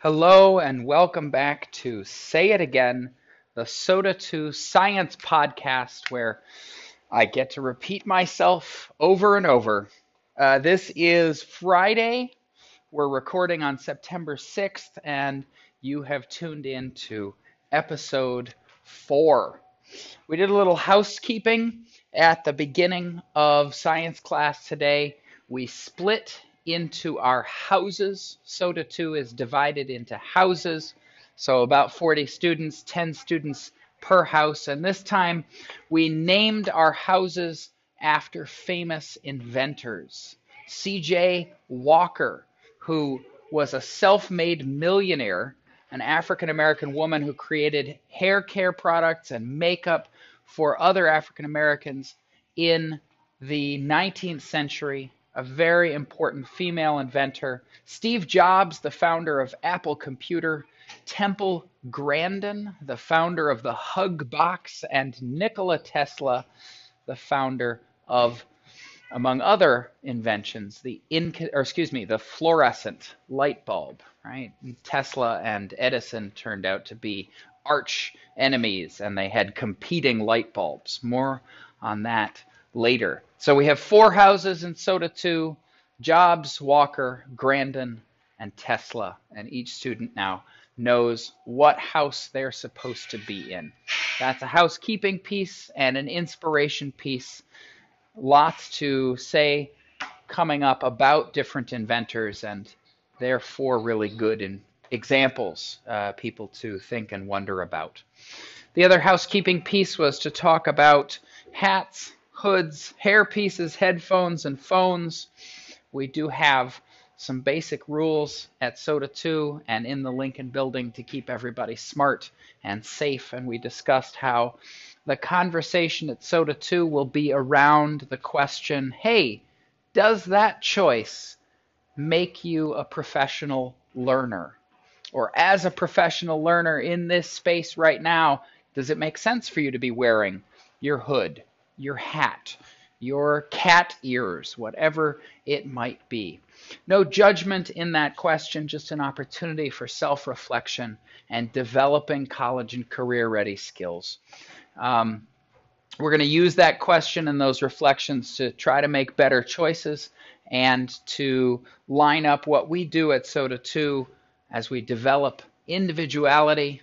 Hello and welcome back to Say It Again, the SOTA 2 Science Podcast, where I get to repeat myself over and over. Uh, this is Friday. We're recording on September 6th, and you have tuned in to episode four. We did a little housekeeping at the beginning of science class today. We split into our houses. SOTA 2 is divided into houses. So about 40 students, 10 students per house. And this time we named our houses after famous inventors. C.J. Walker, who was a self made millionaire, an African American woman who created hair care products and makeup for other African Americans in the 19th century a very important female inventor. Steve Jobs, the founder of Apple Computer. Temple Grandin, the founder of the Hug Box. And Nikola Tesla, the founder of, among other inventions, the inc- or excuse me, the fluorescent light bulb. Right? Tesla and Edison turned out to be arch enemies, and they had competing light bulbs. More on that later. So we have four houses in SOTA 2 Jobs, Walker, Grandin, and Tesla. And each student now knows what house they're supposed to be in. That's a housekeeping piece and an inspiration piece. Lots to say coming up about different inventors, and therefore really good in examples, uh, people to think and wonder about. The other housekeeping piece was to talk about hats, hoods, hair pieces, headphones, and phones. We do have some basic rules at SOTA 2 and in the Lincoln building to keep everybody smart and safe. And we discussed how the conversation at SOTA 2 will be around the question hey, does that choice make you a professional learner? Or as a professional learner in this space right now, does it make sense for you to be wearing your hood, your hat, your cat ears, whatever it might be. No judgment in that question, just an opportunity for self reflection and developing college and career ready skills. Um, we're going to use that question and those reflections to try to make better choices and to line up what we do at SOTA 2 as we develop individuality,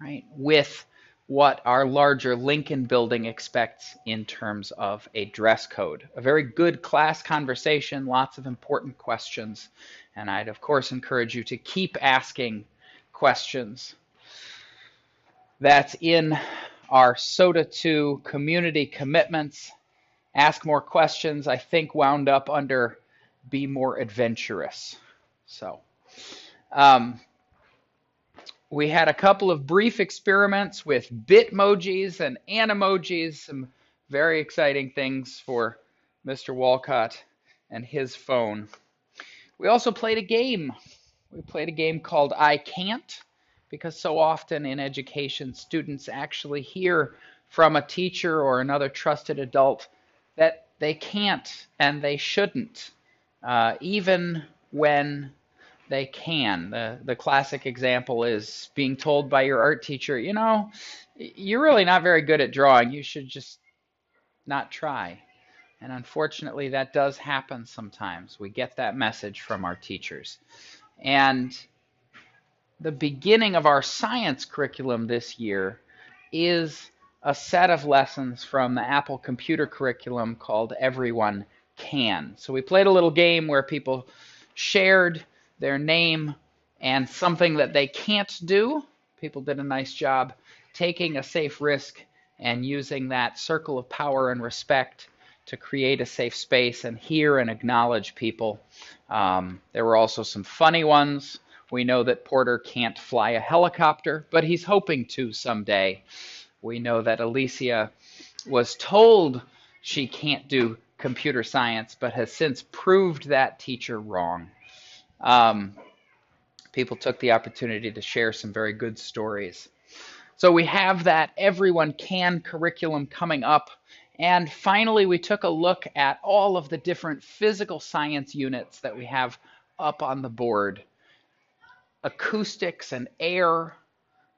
right, with what our larger Lincoln building expects in terms of a dress code. A very good class conversation, lots of important questions, and I'd of course encourage you to keep asking questions. That's in our SOTA 2 community commitments. Ask more questions, I think, wound up under be more adventurous. So, um, we had a couple of brief experiments with bitmojis and animojis, some very exciting things for Mr. Walcott and his phone. We also played a game. We played a game called I Can't, because so often in education, students actually hear from a teacher or another trusted adult that they can't and they shouldn't, uh, even when they can. The the classic example is being told by your art teacher, you know, you're really not very good at drawing. You should just not try. And unfortunately, that does happen sometimes. We get that message from our teachers. And the beginning of our science curriculum this year is a set of lessons from the Apple computer curriculum called Everyone Can. So we played a little game where people shared their name, and something that they can't do. People did a nice job taking a safe risk and using that circle of power and respect to create a safe space and hear and acknowledge people. Um, there were also some funny ones. We know that Porter can't fly a helicopter, but he's hoping to someday. We know that Alicia was told she can't do computer science, but has since proved that teacher wrong um, people took the opportunity to share some very good stories. So we have that everyone can curriculum coming up. And finally, we took a look at all of the different physical science units that we have up on the board. acoustics and air,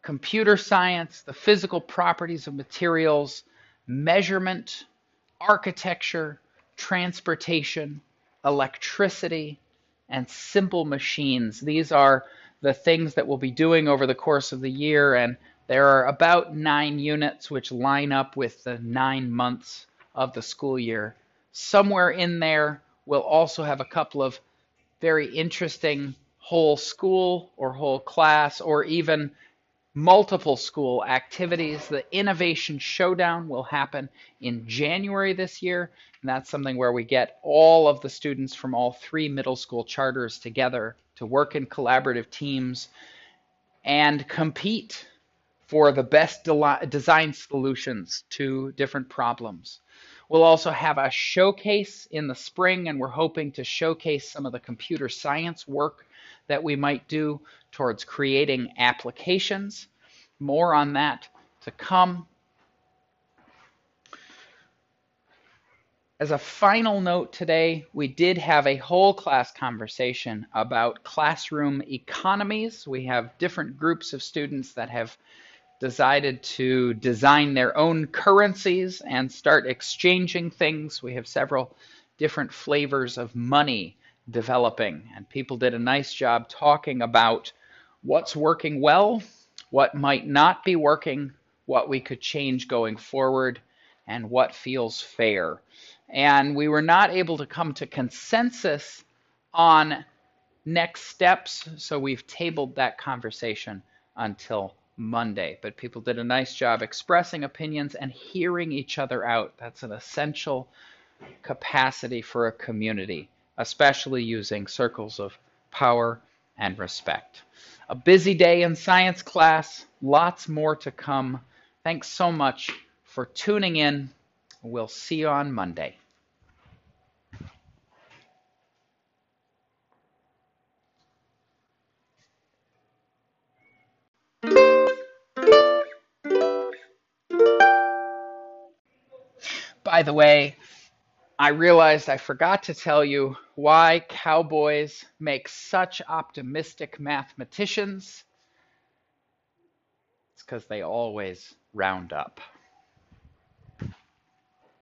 computer science, the physical properties of materials, measurement, architecture, transportation, electricity, and simple machines. These are the things that we'll be doing over the course of the year, and there are about nine units which line up with the nine months of the school year. Somewhere in there, we'll also have a couple of very interesting whole school or whole class or even multiple school activities. The Innovation Showdown will happen in January this year, and that's something where we get all of the students from all three middle school charters together to work in collaborative teams and compete for the best de design solutions to different problems. We'll also have a showcase in the spring, and we're hoping to showcase some of the computer science work that we might do towards creating applications. More on that to come. As a final note today, we did have a whole class conversation about classroom economies. We have different groups of students that have decided to design their own currencies and start exchanging things. We have several different flavors of money developing, and people did a nice job talking about what's working well, what might not be working, what we could change going forward, and what feels fair. And we were not able to come to consensus on next steps, so we've tabled that conversation until Monday. But people did a nice job expressing opinions and hearing each other out. That's an essential capacity for a community, especially using circles of power and respect. A busy day in science class, lots more to come. Thanks so much for tuning in. We'll see you on Monday. By the way, I realized I forgot to tell you why cowboys make such optimistic mathematicians. It's because they always round up.